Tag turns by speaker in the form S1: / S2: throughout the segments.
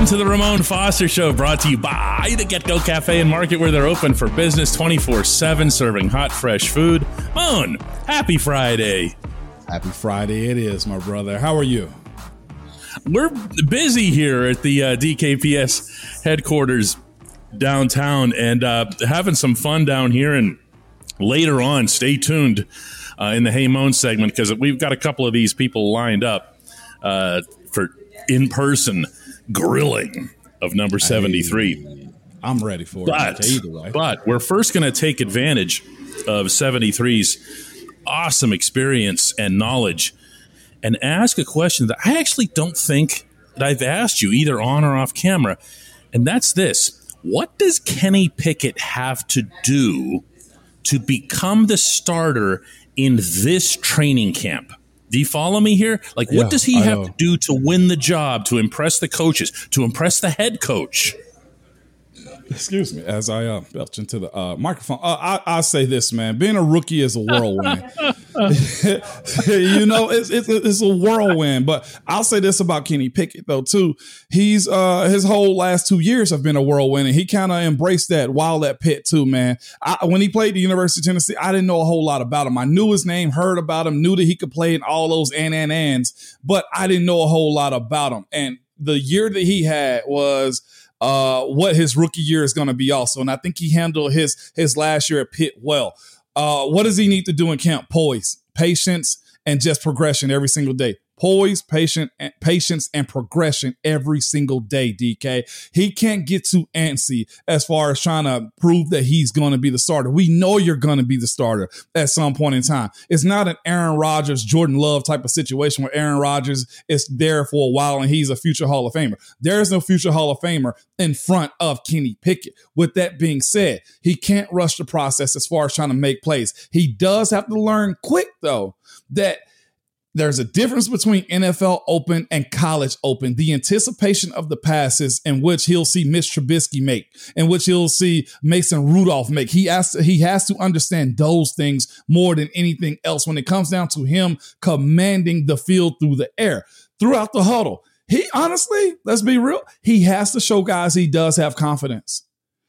S1: Welcome to the Ramon Foster Show, brought to you by the GetGo Cafe and Market, where they're open for business 24 7, serving hot, fresh food. 'Mon, happy Friday.
S2: Happy Friday, it is, my brother. How are you?
S1: We're busy here at the uh, DKPS headquarters downtown and uh, having some fun down here. And later on, stay tuned uh, in the Hey 'Mon segment because we've got a couple of these people lined up uh, for in person grilling of number 73.
S2: I'm ready for
S1: But,
S2: it. Either way.
S1: but we're first going to take advantage of 73's awesome experience and knowledge and ask a question that I actually don't think that I've asked you either on or off camera. And that's this What does Kenny Pickett have to do to become the starter in this training camp? Do you follow me here? Like, what
S2: Yeah,
S1: does he
S2: I
S1: have
S2: know.
S1: to do to win the job, to impress the coaches, to impress the head coach?
S2: Excuse me, as I uh, belch into the uh, microphone. Uh, I, I say this, man. Being a rookie is a whirlwind. you know, it's, it's it's a whirlwind. But I'll say this about Kenny Pickett though too. He's uh his whole last two years have been a whirlwind, and he kind of embraced that while at Pitt too, man. I, when he played the University of Tennessee, I didn't know a whole lot about him. I knew his name, heard about him, knew that he could play in all those and and ands, but I didn't know a whole lot about him. And the year that he had was uh, what his rookie year is going to be also. And I think he handled his his last year at Pitt well. Uh, what does he need to do in camp? Poise, patience, and just progression every single day. Poise, patient, patience, and progression every single day. DK, he can't get too antsy as far as trying to prove that he's going to be the starter. We know you're going to be the starter at some point in time. It's not an Aaron Rodgers, Jordan Love type of situation where Aaron Rodgers is there for a while and he's a future Hall of Famer. There is no future Hall of Famer in front of Kenny Pickett. With that being said, he can't rush the process as far as trying to make plays. He does have to learn quick, though, that there's a difference between NFL Open and College Open. The anticipation of the passes in which he'll see Mitch Trubisky make, in which he'll see Mason Rudolph make. He has to, he has to understand those things more than anything else when it comes down to him commanding the field through the air, throughout the huddle. He honestly, let's be real, he has to show guys he does have confidence.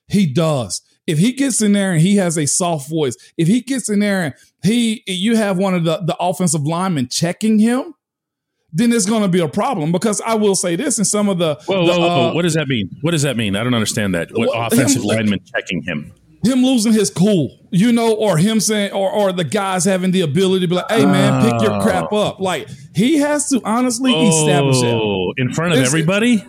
S2: He does. If he gets in there and he has a soft voice, if he gets in there and he you have one of the, the offensive linemen checking him, then it's going to be a problem. Because I will say this in some of the,
S1: Whoa,
S2: the,
S1: whoa, whoa.
S2: uh,
S1: what does that mean? What does that mean? I don't understand that. What
S2: Well,
S1: offensive
S2: him-
S1: lineman checking him?
S2: him losing his cool, you know, or him saying, or or the guys having the ability to be like, "Hey, man, pick your crap up." Like he has to honestly establish that.
S1: Oh, in front of
S2: It's-
S1: everybody?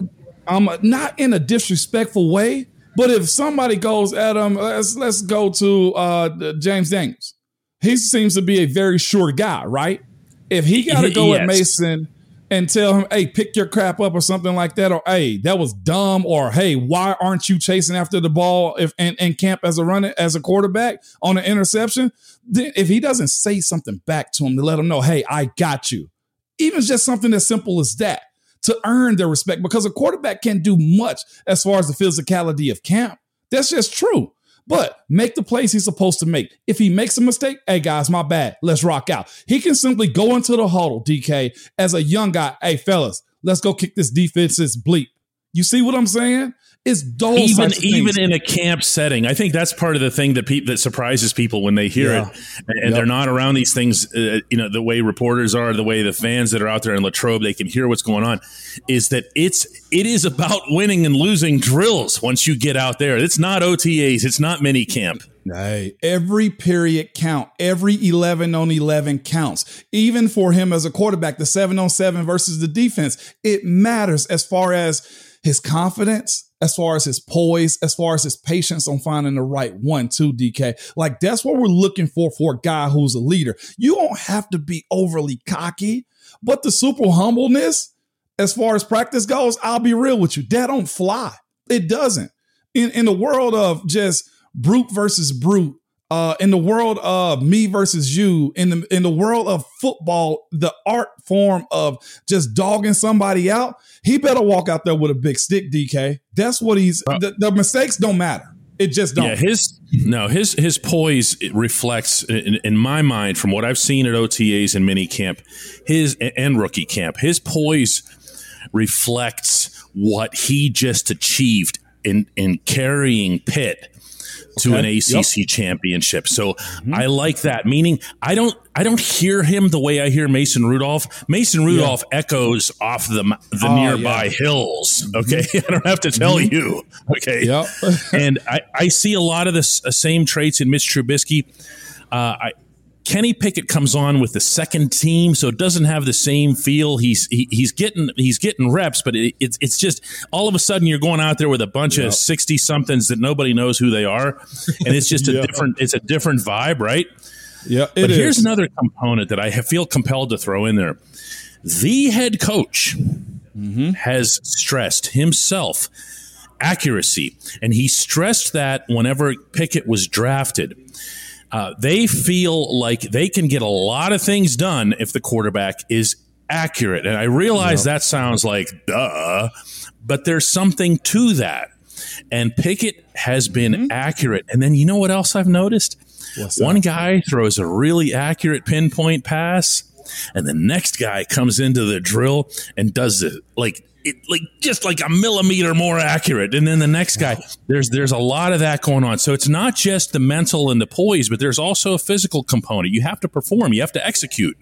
S2: um not in a disrespectful way but if somebody goes at him let's let's go to uh james daniels. He seems to be a very sure guy right? If he got to go at mason and tell him hey pick your crap up or something like that or hey that was dumb or hey why aren't you chasing after the ball if and, and camp as a runner as a quarterback on an interception? Then if he doesn't say something back to him to let him know hey i got you even just something as simple as that to earn their respect because a quarterback can't do much as far as the physicality of camp. That's just true. But make the plays he's supposed to make. If he makes a mistake, hey guys, my bad. Let's rock out. He can simply go into the huddle, DK, as a young guy. Hey fellas, let's go kick this defense's bleep. You see what I'm saying? It's those
S1: even even in a camp setting, I think that's part of the thing that pe- that surprises people when they hear
S2: Yeah.
S1: it, and, and
S2: Yep.
S1: they're not around these things. Uh, you know, the way reporters are, the way the fans that are out there in Latrobe, they can hear what's going on. Is that it's it is about winning and losing drills once you get out there. It's not OTAs. It's not mini camp.
S2: Hey, every period count. Every 11 on 11 counts. Even for him as a quarterback, the 7 on 7 versus the defense, it matters as far as his confidence, as far as his poise, as far as his patience on finding the right one, too, DK. Like that's what we're looking for for a guy who's a leader. You don't have to be overly cocky, but the super humbleness, as far as practice goes, I'll be real with you. That don't fly. It doesn't. In in the world of just brute versus brute, uh, in the world of me versus you, in the in the world of football, the art form of just dogging somebody out, he better walk out there with a big stick, DK. That's what he's. the, the mistakes don't matter. It just don't.
S1: Yeah, his no, his his poise reflects in, in my mind from what I've seen at OTAs and mini camp, his and rookie camp. His poise reflects what he just achieved in in carrying Pitt to an ACC yep. championship. So mm-hmm. I like that. Meaning I don't I don't hear him the way I hear Mason Rudolph. Mason Rudolph yeah. echoes off the the oh, nearby yeah. hills. Okay, mm-hmm. I don't have to tell mm-hmm. you. Okay, yep. and I I see a lot of the uh, same traits in Mitch Trubisky. Uh, I Kenny Pickett comes on with the second team, so it doesn't have the same feel. He's he, he's getting he's getting reps, but it, it's it's just all of a sudden you're going out there with a bunch of sixty somethings that nobody knows who they are, and it's just a different it's a different vibe, right?
S2: Yeah,
S1: but is. here's another component that I feel compelled to throw in there. The head coach mm-hmm. has stressed himself accuracy, and he stressed that whenever Pickett was drafted uh, they feel like they can get a lot of things done if the quarterback is accurate. And I realize yep. that sounds like duh, but there's something to that. And Pickett has been mm-hmm. accurate. And then you know what else I've noticed? One guy throws a really accurate pinpoint pass, and the next guy comes into the drill and does it like it, like just like a millimeter more accurate. And then the next guy, there's there's a lot of that going on. So it's not just the mental and the poise, but there's also a physical component. You have to perform. You have to execute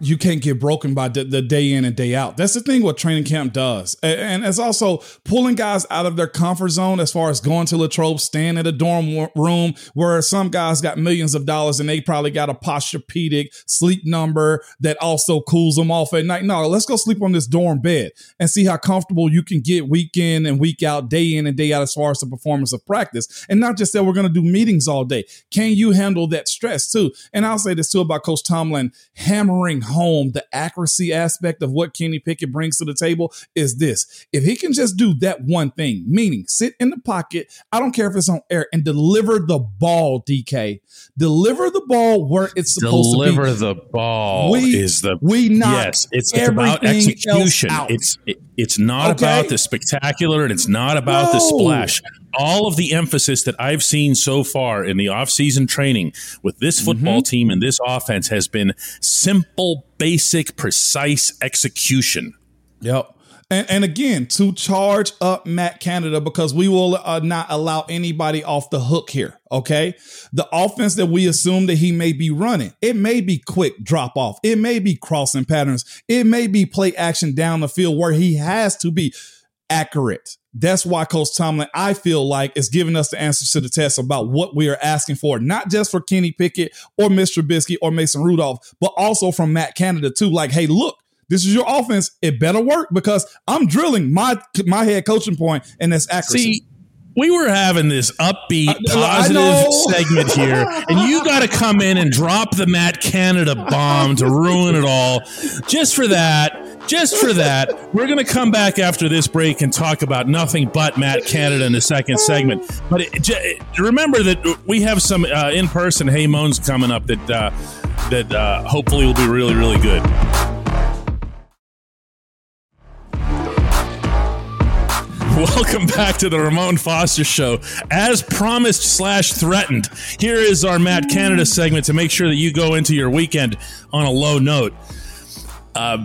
S2: you can't get broken by the, the, day in and day out. That's the thing what training camp does. And, and, it's also pulling guys out of their comfort zone as far as going to Latrobe, staying in a dorm room where some guys got millions of dollars and they probably got a Posturepedic sleep number that also cools them off at night. No, let's go sleep on this dorm bed and see how comfortable you can get week in and week out, day in and day out as far as the performance of practice. And not just that we're going to do meetings all day. Can you handle that stress too? And I'll say this too about Coach Tomlin hammering home the accuracy aspect of what Kenny Pickett brings to the table is this. If he can just do that one thing, meaning sit in the pocket, I don't care if it's on air, and deliver the ball, DK. Deliver the ball where it's supposed
S1: deliver
S2: to
S1: be. Deliver the ball we, is the
S2: we not
S1: yes. It's, it's about execution. It's it, it's not okay. about the spectacular and it's not about no. the splash all of the emphasis that I've seen so far in the offseason training with this football mm-hmm. team and this offense has been simple, basic, precise execution.
S2: Yep. And, and, again, to charge up Matt Canada because we will uh, not allow anybody off the hook here. Okay. The offense that we assume that he may be running, it may be quick drop off. It may be crossing patterns. It may be play action down the field where he has to be accurate. That's why Coach Tomlin, I feel like, is giving us the answers to the test about what we are asking for, not just for Kenny Pickett or Mr. Trubisky or Mason Rudolph, but also from Matt Canada too. Like, hey, look, this is your offense. It better work because I'm drilling my my head coaching point, and that's accuracy. See,
S1: we were having this upbeat, positive segment here, and you got to come in and drop the Matt Canada bomb to ruin it all. Just for that, just for that, we're going to come back after this break and talk about nothing but Matt Canada in the second segment. But it, j- remember that we have some uh, in-person Hey 'Mons coming up that uh, that uh, hopefully will be really, really good. Welcome back to the Ramon Foster Show. As promised slash threatened, here is our Matt Canada segment to make sure that you go into your weekend on a low note. Uh,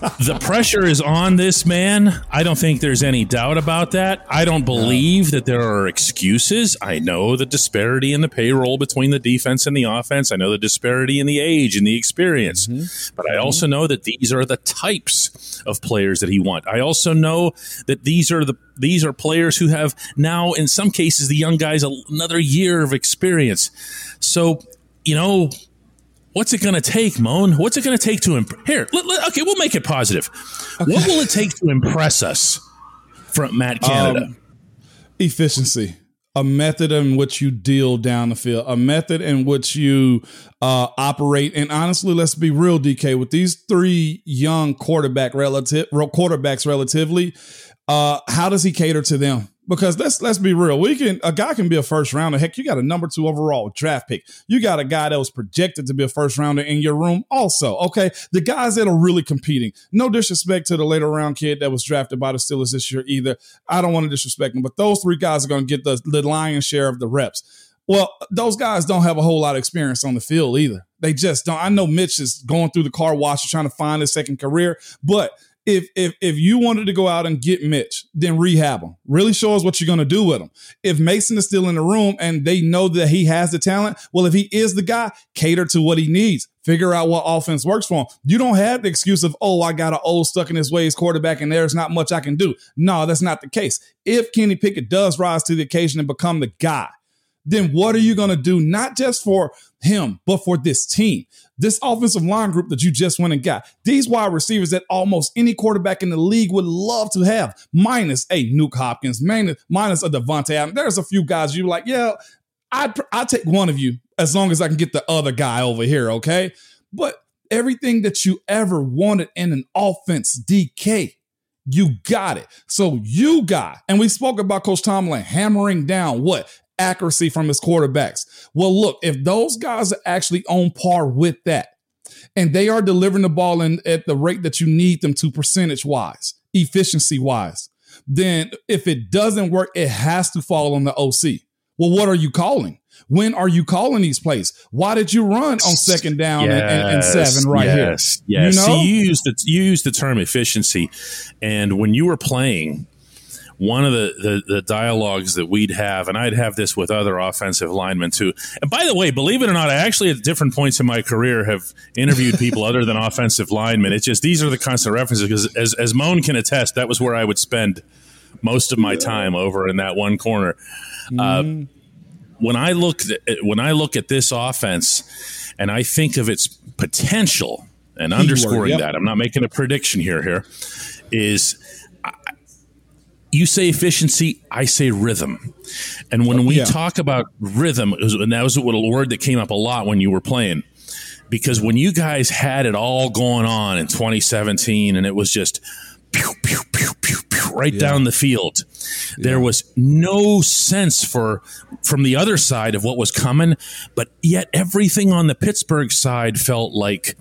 S1: the pressure is on this man. I don't think there's any doubt about that. I don't believe that there are excuses. I know the disparity in the payroll between the defense and the offense. I know the disparity in the age and the experience. Mm-hmm. But I also know that these are the types of players that he wants. I also know that these are the these are players who have now in some cases the young guys another year of experience. So, you know, What's it going to take, 'Mon? What's it going to take to imp- here? Let, let, okay, we'll make it positive. Okay. What will it take to impress us from Matt Canada? Um,
S2: efficiency, a method in which you deal down the field, a method in which you uh, operate. And honestly, let's be real, DK. With these three young quarterback relative quarterbacks, relatively, uh, how does he cater to them? Because let's let's be real. We can a guy can be a first rounder. Heck, you got a number two overall draft pick. You got a guy that was projected to be a first rounder in your room, also. Okay. The guys that are really competing. No disrespect to the later round kid that was drafted by the Steelers this year either. I don't want to disrespect him, but those three guys are going to get the, the lion's share of the reps. Well, those guys don't have a whole lot of experience on the field either. They just don't. I know Mitch is going through the car wash trying to find his second career, but if if if you wanted to go out and get Mitch, then rehab him. Really show us what you're going to do with him. If Mason is still in the room and they know that he has the talent, well, if he is the guy, cater to what he needs. Figure out what offense works for him. You don't have the excuse of, oh, I got an old stuck in his ways quarterback and there's not much I can do. No, that's not the case. If Kenny Pickett does rise to the occasion and become the guy, then what are you going to do? Not just for him, but for this team. This offensive line group that you just went and got. These wide receivers that almost any quarterback in the league would love to have, minus a Nuk Hopkins, minus, minus a Davante Adams. There's a few guys you're like, yeah, I'd, I'd take one of you as long as I can get the other guy over here, okay? But everything that you ever wanted in an offense, DK, you got it. So you got, and we spoke about Coach Tomlin hammering down what? Accuracy from his quarterbacks. Well, look, if those guys are actually on par with that, and they are delivering the ball in at the rate that you need them to percentage wise, efficiency wise, then if it doesn't work, it has to fall on the OC. Well, what are you calling? When are you calling these plays? Why did you run on second down yes, and, and, seven right
S1: yes,
S2: here?
S1: Yes, you know? See, you used the you used the term efficiency, and when you were playing, one of the, the, the dialogues that we'd have, and I'd have this with other offensive linemen too. And by the way, believe it or not, I actually at different points in my career have interviewed people other than offensive linemen. It's just these are the constant references because as as 'Mon can attest, that was where I would spend most of my time over in that one corner. Mm-hmm. Uh, when I look at, when I look at this offense and I think of its potential and underscoring yep. that, I'm not making a prediction here. Here is you say efficiency, I say rhythm. And when we yeah. talk about rhythm, and that was a word that came up a lot when you were playing, because when you guys had it all going on in 2017 and it was just pew, pew, pew, pew, pew, right yeah. down the field, yeah. there was no sense for from the other side of what was coming, but yet everything on the Pittsburgh side felt like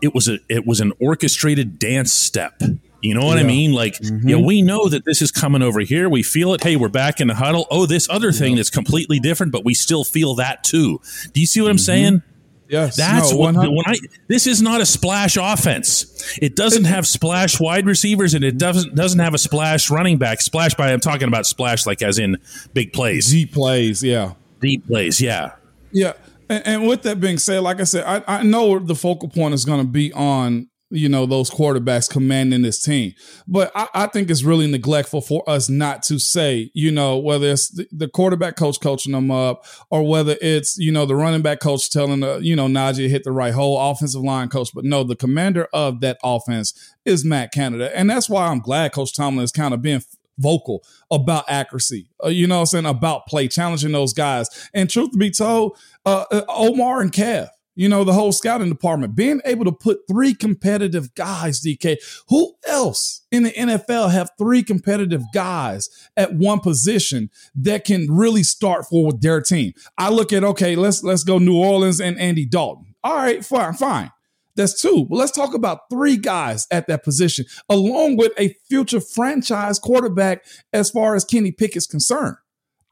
S1: it was a it was an orchestrated dance step you know what yeah. I mean? Like, mm-hmm. yeah, we know that this is coming over here. We feel it. Hey, we're back in the huddle. Oh, this other thing yeah. that's completely different, but we still feel that too. Do you see what mm-hmm. I'm saying?
S2: Yes.
S1: That's no, what when I this is not a splash offense. It doesn't have splash wide receivers and it doesn't doesn't have a splash running back. Splash by I'm talking about splash like as in big plays.
S2: Deep plays, yeah.
S1: Deep plays, yeah.
S2: Yeah. And, and with that being said, like I said, I, I know the focal point is going to be on you know, those quarterbacks commanding this team. But I, I, think it's really neglectful for us not to say, you know, whether it's the, the, quarterback coach coaching them up or whether it's, you know, the running back coach telling, the, you know, Najee hit the right hole, offensive line coach. But no, the commander of that offense is Matt Canada. And that's why I'm glad Coach Tomlin is kind of being vocal about accuracy, uh, you know I'm saying, about play, challenging those guys. And truth be told, uh, uh Omar and Kev, you know, the whole scouting department, being able to put three competitive guys, DK. Who else in the NFL have three competitive guys at one position that can really start for their team? I look at okay, let's let's go New Orleans and Andy Dalton. All right, fine, fine. That's two. But let's talk about three guys at that position, along with a future franchise quarterback as far as Kenny Pickett's concerned.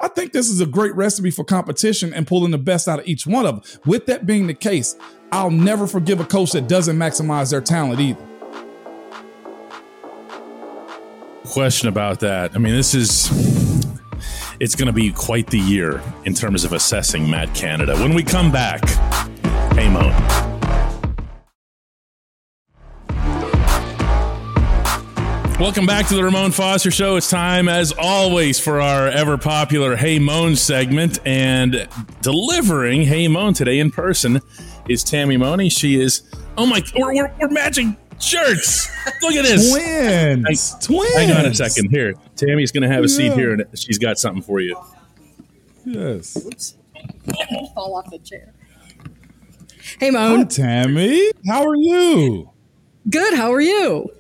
S2: I think this is a great recipe for competition and pulling the best out of each one of them. With that being the case, I'll never forgive a coach that doesn't maximize their talent either.
S1: Question about that. I mean, this is it's going to be quite the year in terms of assessing Matt Canada. When we come back, hey Mo. Welcome back to the Ramon Foster Show. It's time, as always, for our ever popular Hey 'Mon segment. And delivering Hey 'Mon today in person is Tammy Money. She is, oh my, we're, we're, we're matching shirts. Look at this.
S2: Twins.
S1: Hang, Twins. Hang on a second. Here, Tammy's going to have a seat here and she's got something for you.
S2: Yes. Oops.
S3: Fall off the chair. Hey, 'Mon.
S2: Hi, Tammy. How are you?
S3: Good. How are you?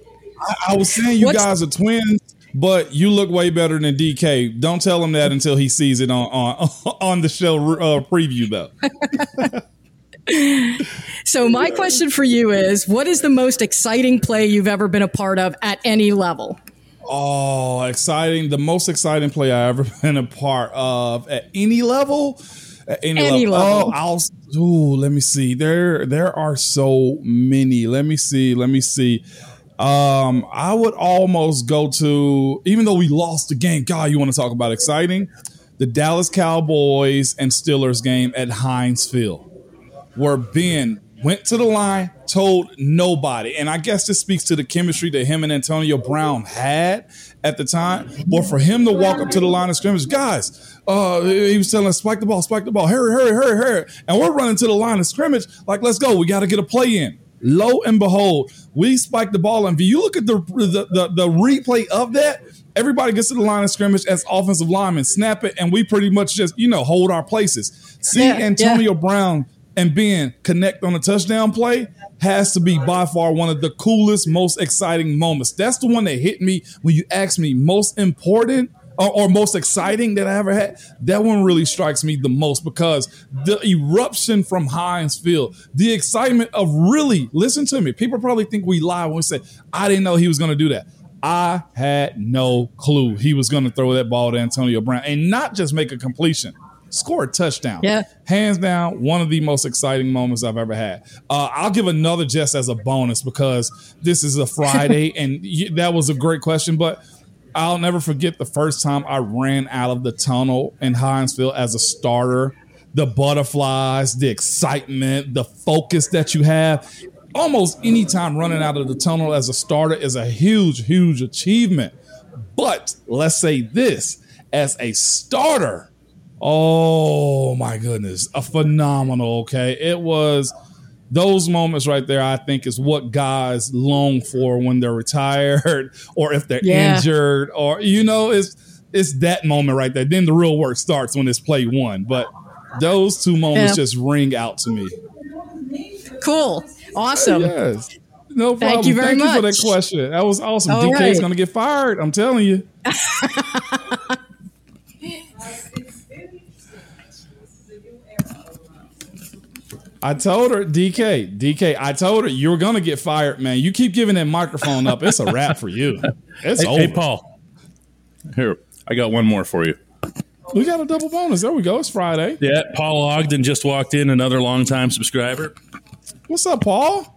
S2: I, I was saying you What's, guys are twins, but you look way better than DK. Don't tell him that until he sees it on on, on the show uh, preview, though.
S3: so my question for you is what is the most exciting play you've ever been a part of at any level
S2: oh exciting the most exciting play i ever been a part of at any level at any, any level. level. Oh, I'll. Ooh, let me see. There, there are so many. Let me see. Let me see. Um, I would almost go to, even though we lost the game, God, you want to talk about exciting? The Dallas Cowboys and Steelers game at Heinz Field, where Ben went to the line, told nobody. And I guess this speaks to the chemistry that him and Antonio Brown had at the time. But for him to walk up to the line of scrimmage, guys, uh, he was telling us, spike the ball, spike the ball, hurry, hurry, hurry, hurry. And we're running to the line of scrimmage, like, let's go. We got to get a play in. Lo and behold, we spike the ball. And if you look at the, the, the, the replay of that, everybody gets to the line of scrimmage as offensive linemen, snap it, and we pretty much just, you know, hold our places. See
S3: Yeah,
S2: Antonio
S3: yeah.
S2: Brown and Ben connect on a touchdown play has to be by far one of the coolest, most exciting moments. That's the one that hit me when you asked me most important or, or most exciting that I ever had. That one really strikes me the most because the eruption from Heinz Field, the excitement of really, listen to me. People probably think we lie when we say, I didn't know he was going to do that. I had no clue he was going to throw that ball to Antonio Brown and not just make a completion, score a touchdown.
S3: Yeah.
S2: Hands down, one of the most exciting moments I've ever had. Uh, I'll give another just as a bonus because this is a Friday and that was a great question, but I'll never forget the first time I ran out of the tunnel in Heinz Field as a starter. The butterflies, the excitement, the focus that you have. Almost any time running out of the tunnel as a starter is a huge, huge achievement. But let's say this as a starter, oh my goodness, a phenomenal. Okay. It was those moments right there, I think, is what guys long for when they're retired or if they're
S3: Yeah.
S2: injured or, you know, it's, it's that moment right there. Then the real work starts when it's play one. But those two moments
S3: Yeah.
S2: just ring out to me.
S3: Cool. Awesome.
S2: Yes. No problem.
S3: Thank you very
S2: Thank you for that question. That was awesome.
S3: All
S2: DK's
S3: right.
S2: going to get fired. I'm telling you. I told her, DK, DK, I told her you were going to get fired, man. You keep giving that microphone up. It's a wrap for you. It's
S1: Hey,
S2: over.
S1: hey, Paul. Here, I got one more for you.
S2: We got a double bonus. There we go. It's Friday.
S1: Yeah, Paul Ogden just walked in, another longtime subscriber.
S2: What's up, Paul?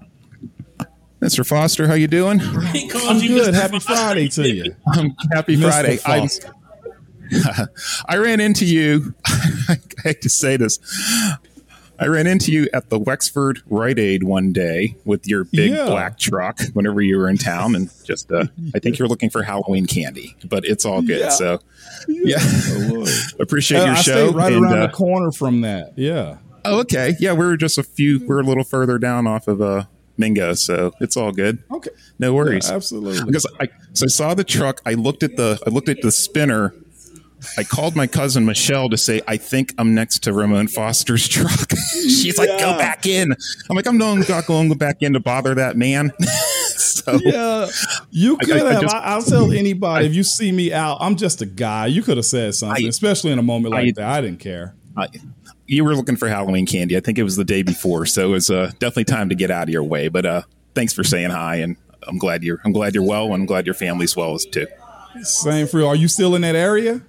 S4: Mr. Foster, how you doing?
S1: He
S2: I'm
S1: you
S2: good.
S1: Mr.
S2: Happy Friday to you.
S4: Um, happy
S2: Mr.
S4: Friday. I,
S2: Foster.
S4: I ran into you. I hate to say this. I ran into you at the Wexford Rite Aid one day with your big
S2: Yeah.
S4: black truck whenever you were in town, and just uh, I think you're looking for Halloween candy, but it's all good.
S2: Yeah.
S4: So yeah, appreciate
S2: Uh,
S4: your
S2: I
S4: show.
S2: right
S4: and,
S2: around
S4: uh,
S2: the corner from that. Yeah.
S4: oh, okay, yeah, we were just a few. We are a little further down off of uh, Mingo, so it's all good.
S2: Okay.
S4: No worries.
S2: Yeah, absolutely.
S4: because I so I saw the truck. I looked at the I looked at the spinner. I called my cousin Michelle to say I think I'm next to Ramon Foster's truck. She's like, "Go back in." I'm like, "I'm not going to go back in to bother that man." so
S2: Yeah, you could
S4: I
S2: have.
S4: just-
S2: I, will tell anybody if you see me out, I'm just a guy. You could have said something,
S4: I-
S2: especially in a moment like
S4: I-
S2: that. I didn't care.
S4: I, you were looking for Halloween candy. I think it was the day before, so it was uh, definitely time to get out of your way. But uh, thanks for saying hi, and I'm glad you're I'm glad you're well, and I'm glad your family's well as too.
S2: Same for you. Are you still in that area?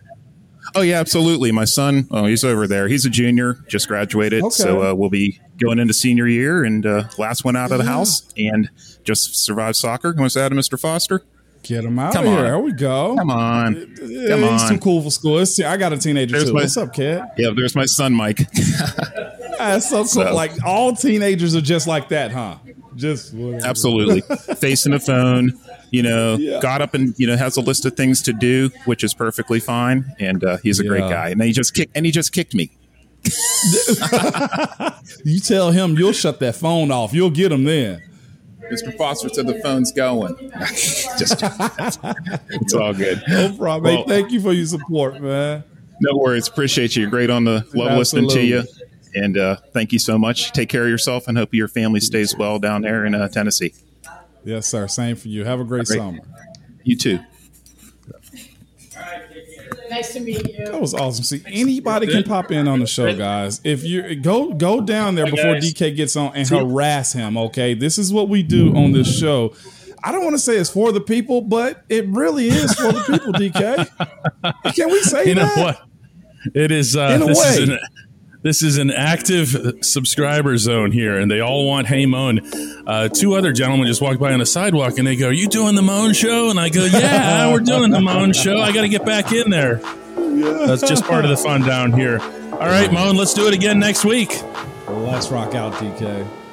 S4: Oh yeah, absolutely. My son, oh, he's over there. He's a junior, just graduated,
S2: Okay.
S4: so uh, we'll be going into senior year. And uh, last one out of the house, and just survived soccer. Want to say to Mr. Foster?
S2: Get him out
S4: Come
S2: of here.
S4: on.
S2: There we go.
S4: Come on,
S2: Yeah,
S4: come
S2: He's too cool for school. It's- I got a teenager
S4: There's
S2: too.
S4: my-
S2: What's up, kid?
S4: Yeah, there's my son, Mike.
S2: That's so cool.
S4: So-
S2: Like all teenagers are just like that, huh? Just whatever.
S4: absolutely, facing the phone. You know,
S2: Yeah.
S4: got up and you know has a list of things to do, which is perfectly fine. And uh, he's a great guy. And he just kicked, and he just kicked me.
S2: You tell him you'll shut that phone off. You'll get him then.
S4: Mr. Foster said the phone's going. just, it's all good.
S2: No problem. Hey, thank you for your support, man.
S4: No worries. Appreciate you. You're great on the love listening to you. And uh, thank you so much. Take care of yourself and hope your family stays well down there in uh, Tennessee.
S2: Yes, sir. Same for you. Have a great
S4: Great.
S2: summer.
S4: You too.
S3: Nice to meet you.
S2: That was awesome. See, anybody can pop in on the show, guys. If you go go down there before. DK gets on and harass him, okay? This is what we do on this show. I don't want to say it's for the people, but it really is for the people, DK. Can we say
S1: You know
S2: that?
S1: what? It is. Uh,
S2: In a
S1: this is
S2: way.
S1: an- this is an active subscriber zone here, and they all want Hey 'Mon. Uh, two other gentlemen just walked by on the sidewalk, and they go, you doing the 'Mon show?" And I go, "Yeah, we're doing the 'Mon show. I got to get back in there." That's just part of the fun down here. All right, 'Mon, let's do it again next week.
S2: Let's rock out, DK.